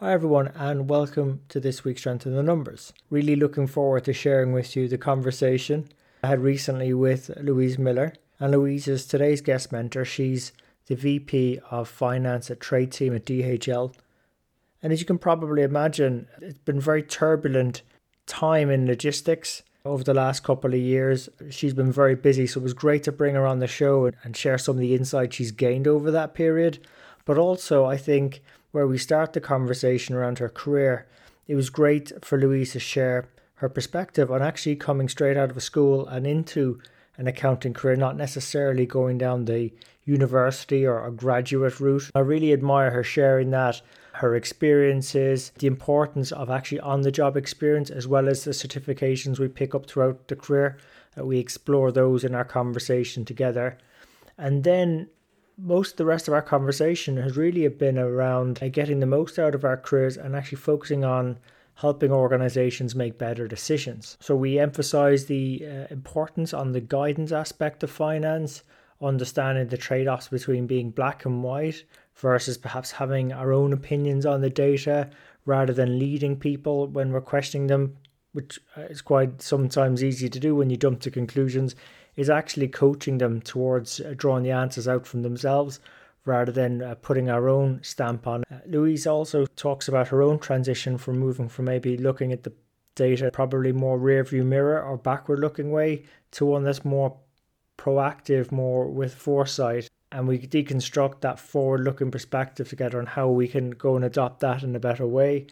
Hi, everyone, and welcome to this week's Strength in the Numbers. Really looking forward to sharing with you the conversation I had recently with Louise Miller. And Louise is today's guest mentor. She's the VP of Finance at Tradeteam at DHL. And as you can probably imagine, it's been very turbulent time in logistics over the last couple of years. She's been very busy, so it was great to bring her on the show and share some of the insights she's gained over that period. But also, I think where we start the conversation around her career, it was great for Louise to share her perspective on actually coming straight out of a school and into an accounting career, not necessarily going down the university or a graduate route. I really admire her sharing that, her experiences, the importance of actually on the job experience, as well as the certifications we pick up throughout the career. We explore those in our conversation together. And then most of the rest of our conversation has really been around getting the most out of our careers and actually focusing on helping organizations make better decisions. So we emphasize the uh, importance on the guidance aspect of finance, understanding the trade-offs between being black and white versus perhaps having our own opinions on the data rather than leading people when we're questioning them, which uh, is quite sometimes easy to do when you jump to conclusions is actually coaching them towards uh, drawing the answers out from themselves rather than uh, putting our own stamp on. Uh, Louise also talks about her own transition from moving from maybe looking at the data probably more rear view mirror or backward looking way to one that's more proactive, more with foresight. And we deconstruct that forward looking perspective together on how we can go and adopt that in a better way,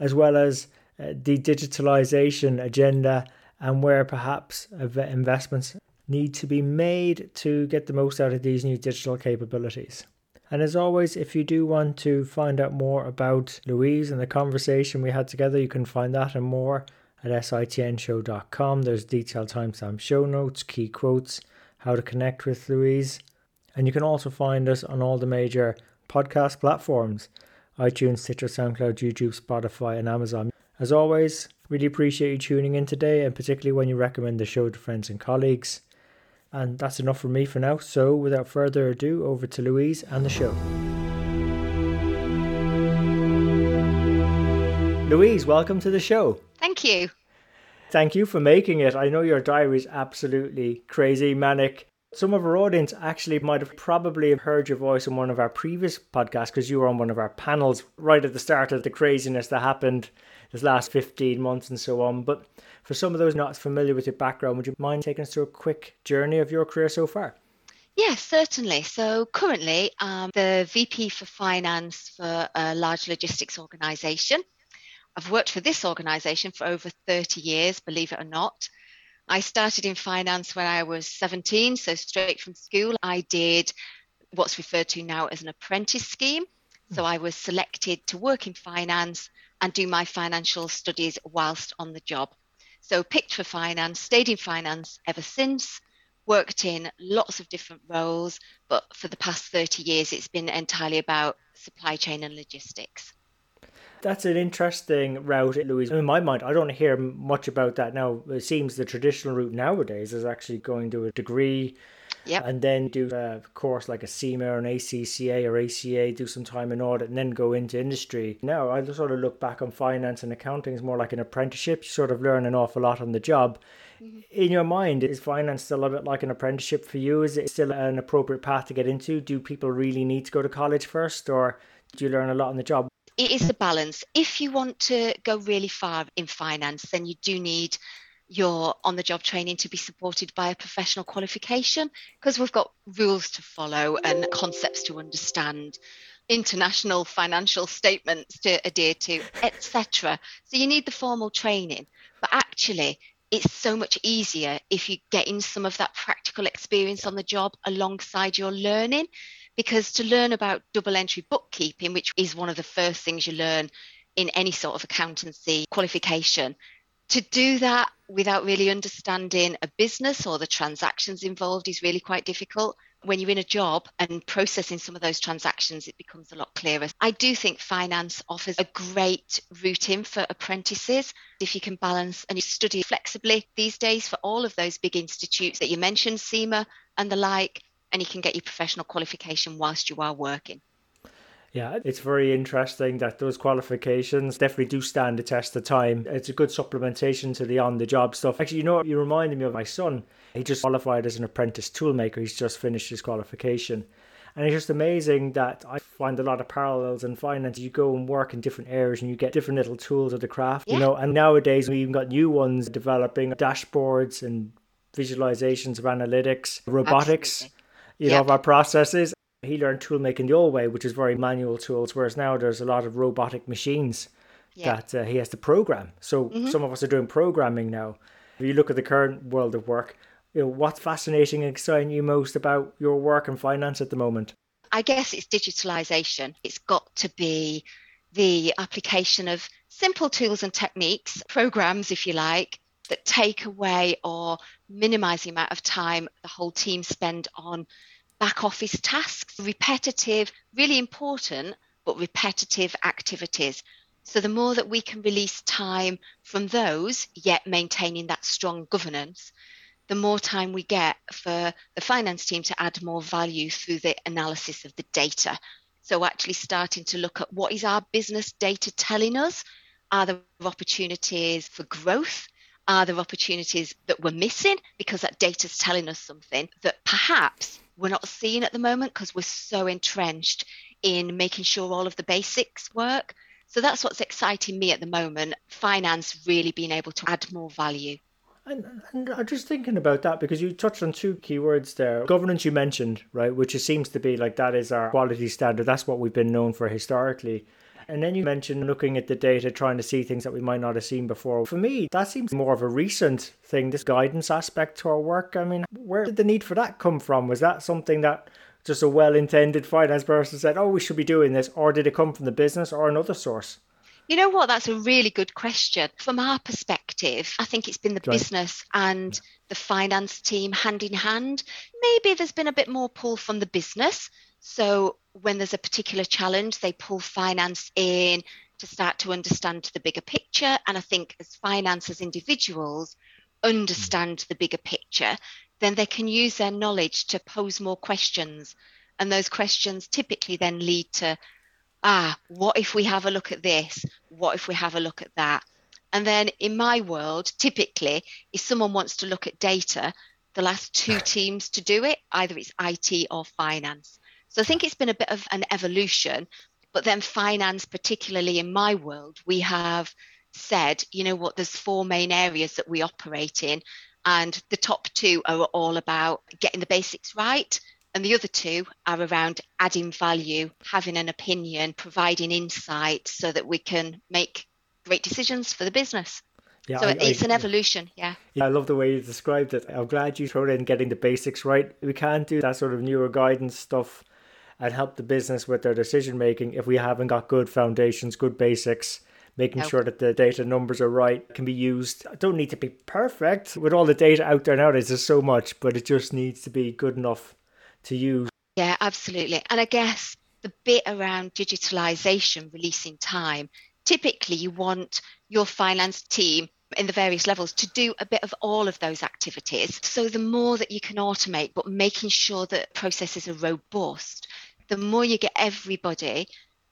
as well as uh, the digitalization agenda and where perhaps investments need to be made to get the most out of these new digital capabilities. And as always, if you do want to find out more about Louise and the conversation we had together, you can find that and more at sitnshow.com. There's detailed timestamp show notes, key quotes, how to connect with Louise. And you can also find us on all the major podcast platforms iTunes, Stitcher, SoundCloud, YouTube, Spotify, and Amazon. As always, really appreciate you tuning in today, and particularly when you recommend the show to friends and colleagues. And that's enough for me for now. So, without further ado, over to Louise and the show. Louise, welcome to the show. Thank you. Thank you for making it. I know your diary is absolutely crazy, manic. Some of our audience actually might have probably heard your voice in one of our previous podcasts because you were on one of our panels right at the start of the craziness that happened this last 15 months and so on. But for some of those not familiar with your background, would you mind taking us through a quick journey of your career so far? Yes, certainly. So currently, I'm the VP for Finance for a large logistics organisation. I've worked for this organisation for over 30 years, believe it or not. I started in finance when I was 17, so straight from school. I did what's referred to now as an apprentice scheme. So I was selected to work in finance and do my financial studies whilst on the job. So picked for finance, stayed in finance ever since, worked in lots of different roles, but for the past 30 years, it's been entirely about supply chain and logistics. That's an interesting route, Louise. In my mind, I don't hear much about that now. It seems the traditional route nowadays is actually going to a degree Yep. And then do a course like a CIMA or an ACCA or ACA, do some time in audit, and then go into industry. Now, I sort of look back on finance and accounting as more like an apprenticeship. You sort of learn an awful lot on the job. Mm-hmm. In your mind, is finance still a bit like an apprenticeship for you? Is it still an appropriate path to get into? Do people really need to go to college first, or do you learn a lot on the job? It is a balance. If you want to go really far in finance, then you do need your on the job training to be supported by a professional qualification because we've got rules to follow and concepts to understand international financial statements to adhere to etc so you need the formal training. But actually it's so much easier if you get in some of that practical experience on the job alongside your learning Because to learn about double entry bookkeeping, which is one of the first things you learn in any sort of accountancy qualification, to do that without really understanding a business or the transactions involved is really quite difficult. When you're in a job and processing some of those transactions, it becomes a lot clearer. I do think finance offers a great route in for apprentices if you can balance and you study flexibly these days for all of those big institutes that you mentioned, CIMA and the like, and you can get your professional qualification whilst you are working. Yeah, it's very interesting that those qualifications definitely do stand the test of time. It's a good supplementation to the on the job stuff. Actually, you know, you reminded me of my son. He just qualified as an apprentice toolmaker. He's just finished his qualification. And it's just amazing that I find a lot of parallels in finance. You go and work in different areas and you get different little tools of the craft, yeah. you know. And nowadays we even got new ones developing dashboards and visualizations of analytics, robotics, Absolutely. you know, of our processes he learned tool making the old way, which is very manual tools, whereas now there's a lot of robotic machines yeah. that uh, he has to program. So mm-hmm. some of us are doing programming now. If you look at the current world of work, you know, what's fascinating and exciting you most about your work and finance at the moment? I guess it's digitalization. It's got to be the application of simple tools and techniques, programs, if you like, that take away or minimize the amount of time the whole team spend on back office tasks, repetitive, really important, but repetitive activities. So the more that we can release time from those, yet maintaining that strong governance, the more time we get for the finance team to add more value through the analysis of the data. So actually starting to look at what is our business data telling us? Are there opportunities for growth? Are there opportunities that we're missing because that data is telling us something that perhaps we're not seeing at the moment because we're so entrenched in making sure all of the basics work. So that's what's exciting me at the moment. Finance really being able to add more value. And, and I'm just thinking about that because you touched on two key words there. Governance, you mentioned, right, which it seems to be like that is our quality standard. That's what we've been known for historically. And then you mentioned looking at the data, trying to see things that we might not have seen before. For me, that seems more of a recent thing, this guidance aspect to our work. I mean, where did the need for that come from? Was that something that just a well intended finance person said, oh, we should be doing this? Or did it come from the business or another source? You know what? That's a really good question. From our perspective, I think it's been the right. business and the finance team hand in hand. Maybe there's been a bit more pull from the business. So when there's a particular challenge, they pull finance in to start to understand the bigger picture. And I think as finance as individuals understand the bigger picture, then they can use their knowledge to pose more questions. And those questions typically then lead to, ah, what if we have a look at this? What if we have a look at that? And then in my world, typically, if someone wants to look at data, the last two teams to do it, either it's IT or finance. So I think it's been a bit of an evolution. But then finance, particularly in my world, we have said, you know what, there's four main areas that we operate in. And the top two are all about getting the basics right. And the other two are around adding value, having an opinion, providing insight so that we can make great decisions for the business. Yeah, so I, it's I, an evolution, yeah. Yeah, I love the way you described it. I'm glad you threw in getting the basics right. We can't do that sort of newer guidance stuff and help the business with their decision making if we haven't got good foundations, good basics, making sure that the data numbers are right, can be used. I don't need to be perfect. With all the data out there nowadays, there's so much, but it just needs to be good enough to use. Yeah, absolutely. And I guess the bit around digitalization, releasing time, typically you want your finance team in the various levels to do a bit of all of those activities. So the more that you can automate, but making sure that processes are robust, the more you get everybody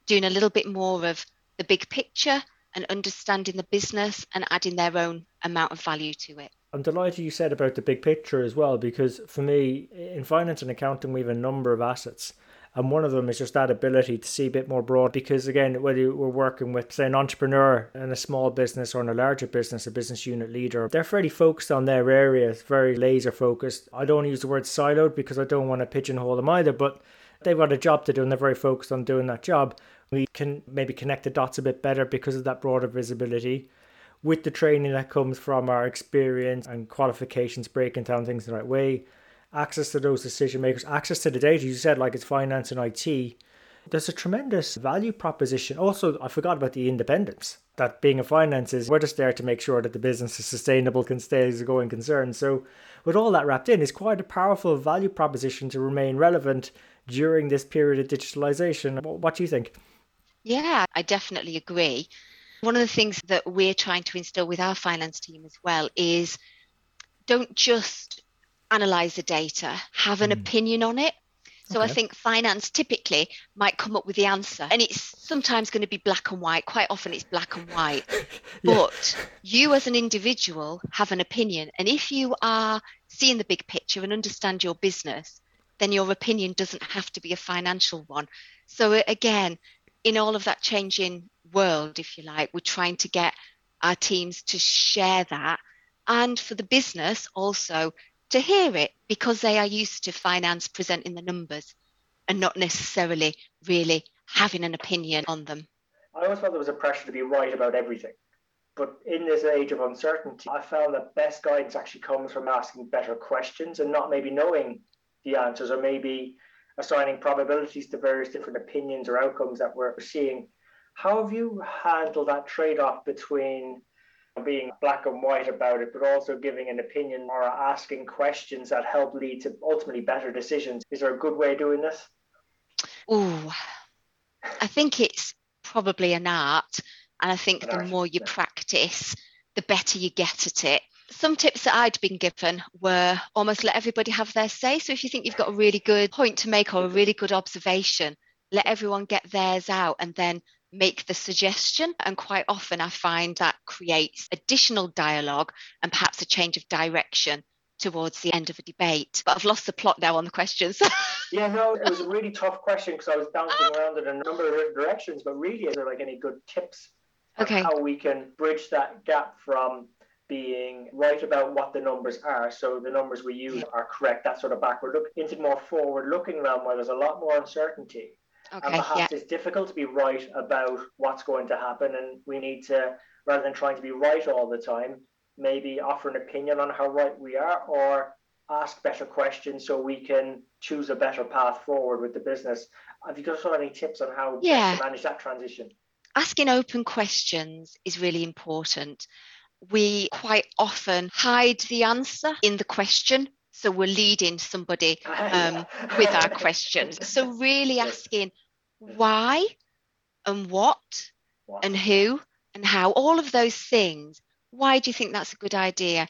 doing a little bit more of the big picture and understanding the business and adding their own amount of value to it. I'm delighted you said about the big picture as well, because for me, in finance and accounting, we have a number of assets. And one of them is just that ability to see a bit more broad. Because again, whether we're working with, say, an entrepreneur in a small business or in a larger business, a business unit leader, they're fairly focused on their areas, very laser focused. I don't use the word siloed because I don't want to pigeonhole them either, but they've got a job to do and they're very focused on doing that job. We can maybe connect the dots a bit better because of that broader visibility. With the training that comes from our experience and qualifications, breaking down things the right way, access to those decision makers, access to the data. You said like it's finance and IT. There's a tremendous value proposition. Also, I forgot about the independence. That being a finance is we're just there to make sure that the business is sustainable, can stay as a going concern. So, with all that wrapped in, it's quite a powerful value proposition to remain relevant during this period of digitalization. What do you think? Yeah, I definitely agree. One of the things that we're trying to instill with our finance team as well is don't just analyze the data, have an mm. opinion on it. So okay. I think finance typically might come up with the answer, and it's sometimes going to be black and white. Quite often it's black and white. yeah. But you as an individual have an opinion, and if you are seeing the big picture and understand your business, then your opinion doesn't have to be a financial one. So uh, again, in all of that changing world, if you like, we're trying to get our teams to share that, and for the business also to hear it because they are used to finance presenting the numbers and not necessarily really having an opinion on them. I always felt there was a pressure to be right about everything. But in this age of uncertainty, I found that best guidance actually comes from asking better questions and not maybe knowing the answers or maybe assigning probabilities to various different opinions or outcomes that we're seeing. How have you handled that trade off between being black and white about it, but also giving an opinion or asking questions that help lead to ultimately better decisions. Is there a good way of doing this? Oh, I think it's probably an art. And I think an the art, more you yeah. practice, the better you get at it. Some tips that I'd been given were almost let everybody have their say. So if you think you've got a really good point to make or a really good observation, let everyone get theirs out and then make the suggestion. And quite often I find that creates additional dialogue and perhaps a change of direction towards the end of a debate. But I've lost the plot now on the questions. yeah, no, it was a really tough question because I was bouncing ah! around in a number of directions. But really, is there like any good tips okay. how we can bridge that gap from being right about what the numbers are, so the numbers we use are correct, that sort of backward look, into more forward looking realm where there's a lot more uncertainty Okay, and perhaps yeah. it's difficult to be right about what's going to happen, and we need to, rather than trying to be right all the time, maybe offer an opinion on how right we are, or ask better questions so we can choose a better path forward with the business. Have you got any tips on how yeah. to manage that transition? Asking open questions is really important. We quite often hide the answer in the question so we're leading somebody um, with our questions. So really asking why and what, what and who and how, all of those things. Why do you think that's a good idea?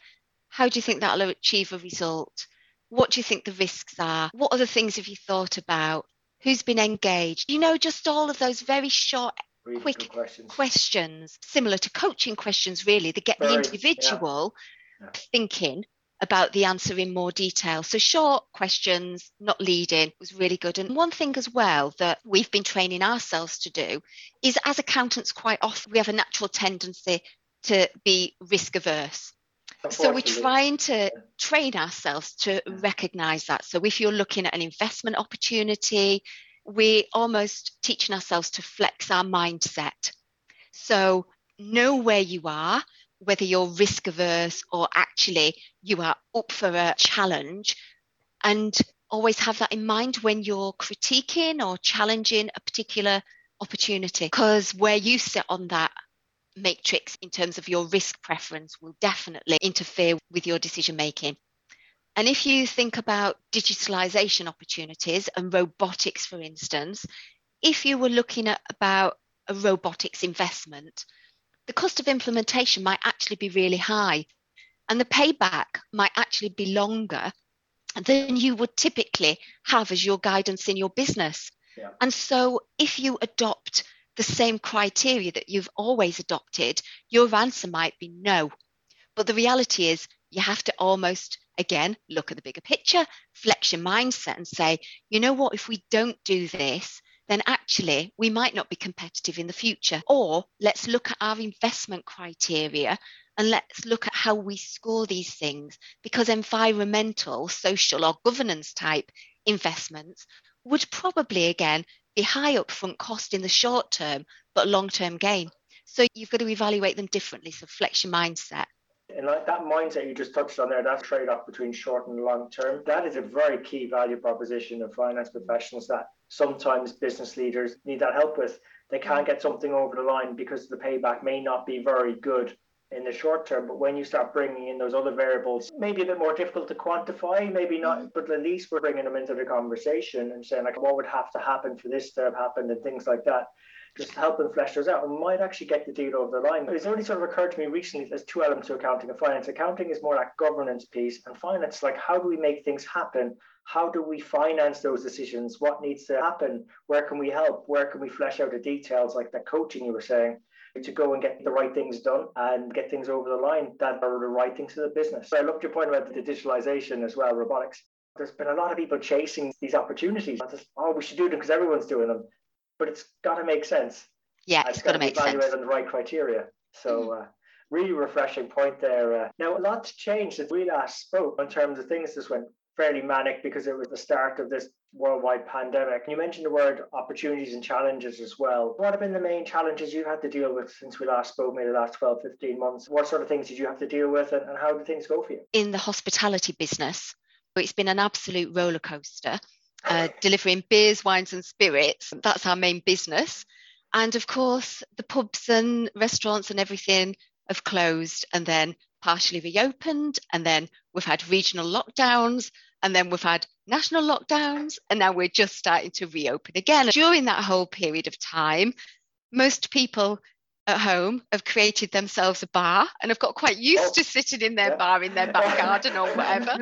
How do you think that'll achieve a result? What do you think the risks are? What other things have you thought about? Who's been engaged? You know, just all of those very short, really quick questions. questions. similar to coaching questions, really, that get very, the individual yeah. Yeah. thinking about the answer in more detail. So short questions, not leading, was really good. And one thing as well that we've been training ourselves to do is as accountants, quite often we have a natural tendency to be risk averse. So we're trying to train ourselves to recognize that. So if you're looking at an investment opportunity, we're almost teaching ourselves to flex our mindset. So know where you are, whether you're risk averse or actually you are up for a challenge and always have that in mind when you're critiquing or challenging a particular opportunity because where you sit on that matrix in terms of your risk preference will definitely interfere with your decision making. And if you think about digitalization opportunities and robotics, for instance, if you were looking at about a robotics investment, the cost of implementation might actually be really high and the payback might actually be longer than you would typically have as your guidance in your business. Yeah. And so if you adopt the same criteria that you've always adopted, your answer might be no. But the reality is, you have to almost, again, look at the bigger picture, flex your mindset and say, you know what, if we don't do this, then actually we might not be competitive in the future. Or let's look at our investment criteria and let's look at how we score these things because environmental, social, or governance type investments would probably again be high upfront cost in the short term, but long term gain. So you've got to evaluate them differently. So flex your mindset. And like that mindset you just touched on there, that trade off between short and long term, that is a very key value proposition of finance professionals that sometimes business leaders need that help with. They can't get something over the line because the payback may not be very good in the short term. But when you start bringing in those other variables, maybe a bit more difficult to quantify, maybe not, mm-hmm. but at least we're bringing them into the conversation and saying, like, what would have to happen for this to have happened and things like that. Just help them flesh those out and might actually get the deal over the line. It's only sort of occurred to me recently there's two elements to accounting and finance. Accounting is more that governance piece, and finance, like, how do we make things happen? How do we finance those decisions? What needs to happen? Where can we help? Where can we flesh out the details, like that coaching you were saying? to go and get the right things done and get things over the line that are the right things to the business. So I loved your point about the digitalization as well, robotics. There's been a lot of people chasing these opportunities. Just, oh, we should do them because everyone's doing them, but it's got to make sense. Yeah, it's, it's got to make sense. Evaluated on the right criteria. So. Mm. Uh, really refreshing point there. Uh, now, a lot's changed since we last spoke in terms of things This went fairly manic because it was the start of this worldwide pandemic. And you mentioned the word opportunities and challenges as well. What have been the main challenges you had to deal with since we last spoke, maybe the last 12, 15 months? What sort of things did you have to deal with and, and how did things go for you? In the hospitality business, it's been an absolute roller coaster. Uh, delivering beers, wines, and spirits. That's our main business. And of course, the pubs and restaurants and everything have closed and then partially reopened. And then we've had regional lockdowns and then we've had national lockdowns, and now we're just starting to reopen again. During that whole period of time, most people at home have created themselves a bar and have got quite used oh, to sitting in their yeah. bar in their back garden or whatever.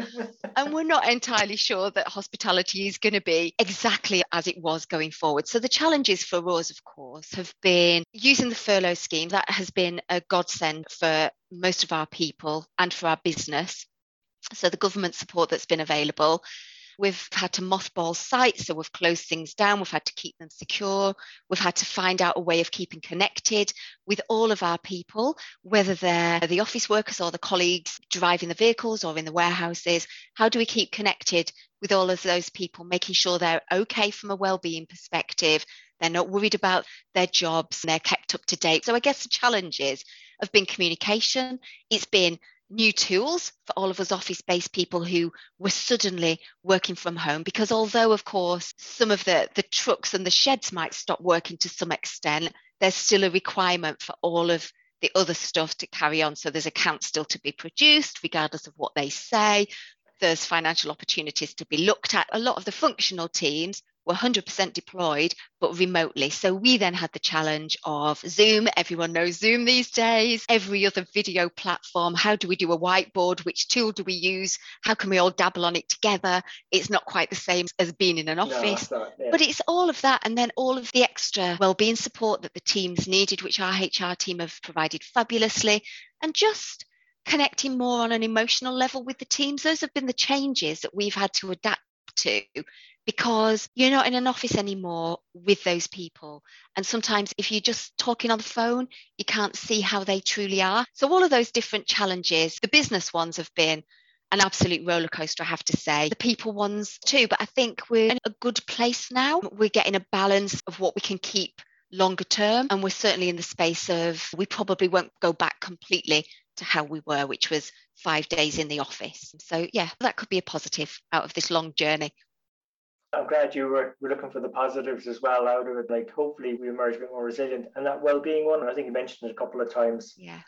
and we're not entirely sure that hospitality is going to be exactly as it was going forward. So the challenges for us, of course, have been using the furlough scheme. That has been a godsend for most of our people and for our business. So the government support that's been available. We've had to mothball sites, so we've closed things down. We've had to keep them secure. We've had to find out a way of keeping connected with all of our people, whether they're the office workers or the colleagues driving the vehicles or in the warehouses. How do we keep connected with all of those people, making sure they're okay from a well-being perspective? They're not worried about their jobs and they're kept up to date. So I guess the challenges have been communication. It's been new tools for all of us office based people who were suddenly working from home because although of course some of the the trucks and the sheds might stop working to some extent there's still a requirement for all of the other stuff to carry on. So there's accounts still to be produced regardless of what they say. There's financial opportunities to be looked at. A lot of the functional teams were 100% deployed, but remotely. So we then had the challenge of Zoom. Everyone knows Zoom these days, every other video platform. How do we do a whiteboard? Which tool do we use? How can we all dabble on it together? It's not quite the same as being in an office, no, not, yeah. but it's all of that. And then all of the extra well-being support that the teams needed, which our HR team have provided fabulously. And just connecting more on an emotional level with the teams. Those have been the changes that we've had to adapt to because you're not in an office anymore with those people. And sometimes, if you're just talking on the phone, you can't see how they truly are. So, all of those different challenges, the business ones have been an absolute roller coaster, I have to say. The people ones too, but I think we're in a good place now. We're getting a balance of what we can keep longer term. And we're certainly in the space of we probably won't go back completely to how we were, which was five days in the office. So, yeah, that could be a positive out of this long journey. I'm glad you were, were looking for the positives as well out of it. Like, hopefully, we emerge a bit more resilient. And that well being one, I think you mentioned it a couple of times. Yeah.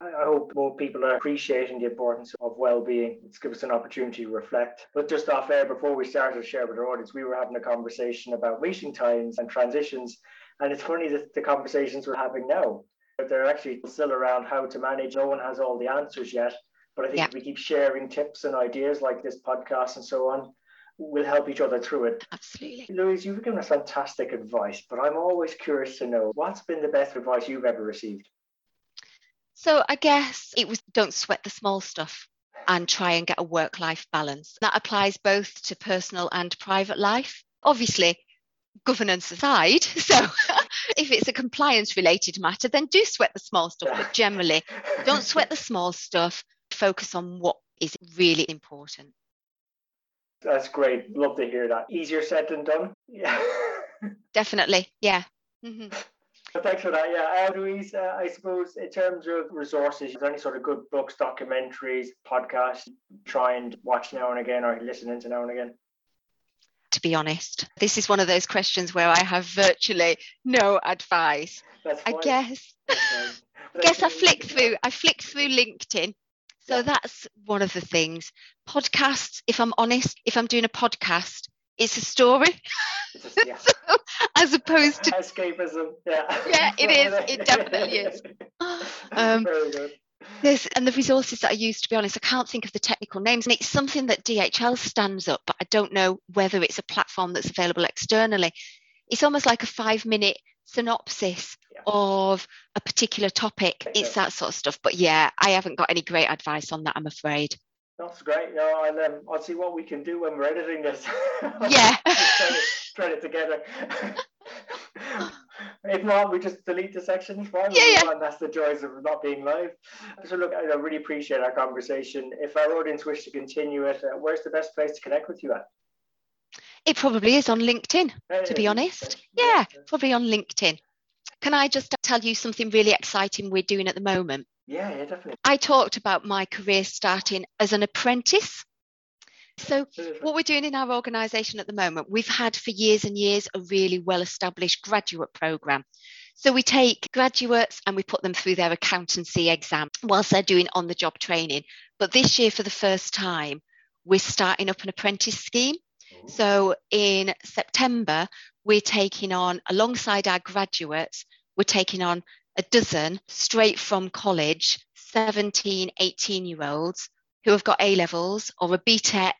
I hope more people are appreciating the importance of well-being. It's give us an opportunity to reflect. But just off air, before we started to share with our audience, we were having a conversation about waiting times and transitions. And it's funny that the conversations we're having now, they're actually still around how to manage. No one has all the answers yet. But I think yeah. if we keep sharing tips and ideas like this podcast and so on, we'll help each other through it. Absolutely. Louise, you've given us fantastic advice, but I'm always curious to know what's been the best advice you've ever received? So I guess it was don't sweat the small stuff and try and get a work life balance. That applies both to personal and private life. Obviously, governance aside. So if it's a compliance related matter, then do sweat the small stuff. But generally, don't sweat the small stuff. Focus on what is really important. That's great. Love to hear that. Easier said than done. Yeah. Definitely. Yeah. Mm-hmm. Thanks for that. Yeah, uh, Louise, uh, I suppose in terms of resources, is there any sort of good books, documentaries, podcasts, try and watch now and again or listen into now and again? To be honest, this is one of those questions where I have virtually no advice. I guess. I guess I flick through. I flick through LinkedIn. So that's one of the things. Podcasts, if I'm honest, if I'm doing a podcast, it's a story. yeah. so, as opposed to escapism. Yeah. Yeah, it is. It definitely is. Um, Very good. And the resources that I use, to be honest, I can't think of the technical names. And it's something that DHL stands up, but I don't know whether it's a platform that's available externally. It's almost like a five minute synopsis yeah. of a particular topic. It's that sort of stuff. But yeah, I haven't got any great advice on that, I'm afraid. That's great. No, I'll um, I'll see what we can do when we're editing this. Yeah. thread, it, together. if not, we just delete the sections. Right? Yeah, yeah. And that's the joys of not being live. So look, I really appreciate our conversation. If our audience wish to continue it, uh, where's the best place to connect with you at? It probably is on LinkedIn, to be honest. Yeah, probably on LinkedIn. Can I just tell you something really exciting we're doing at the moment? Yeah, yeah, definitely. I talked about my career starting as an apprentice. So, what we're doing in our organisation at the moment, we've had for years and years a really well established graduate programme. So, we take graduates and we put them through their accountancy exam whilst they're doing on the job training. But this year, for the first time, we're starting up an apprentice scheme. Mm-hmm. So, in September, we're taking on, alongside our graduates, we're taking on a dozen straight from college 17, 18 year olds who have got A levels or a BTEC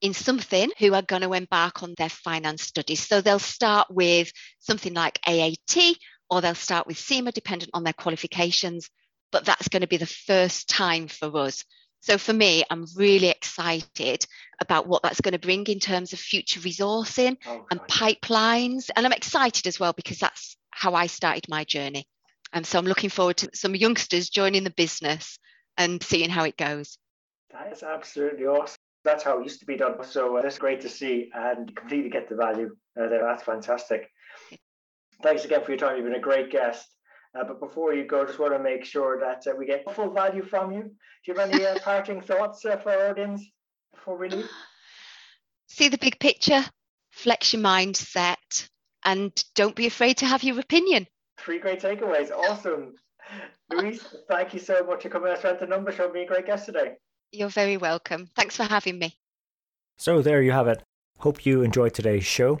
in something who are going to embark on their finance studies. So they'll start with something like AAT or they'll start with CIMA, dependent on their qualifications. But that's going to be the first time for us. So for me, I'm really excited about what that's going to bring in terms of future resourcing oh, and pipelines. And I'm excited as well because that's how I started my journey. And so I'm looking forward to some youngsters joining the business and seeing how it goes. That is absolutely awesome. That's how it used to be done. So uh, that's great to see and completely get the value uh, there. That's fantastic. Thanks again for your time. You've been a great guest. Uh, but before you go, just want to make sure that uh, we get full value from you. Do you have any uh, parting thoughts uh, for our audience before we leave? See the big picture, flex your mindset, and don't be afraid to have your opinion. Three great takeaways. Awesome. Louise, thank you so much for coming on Strength in Numbers Show. Being a great guest today. You're very welcome. Thanks for having me. So there you have it. Hope you enjoyed today's show.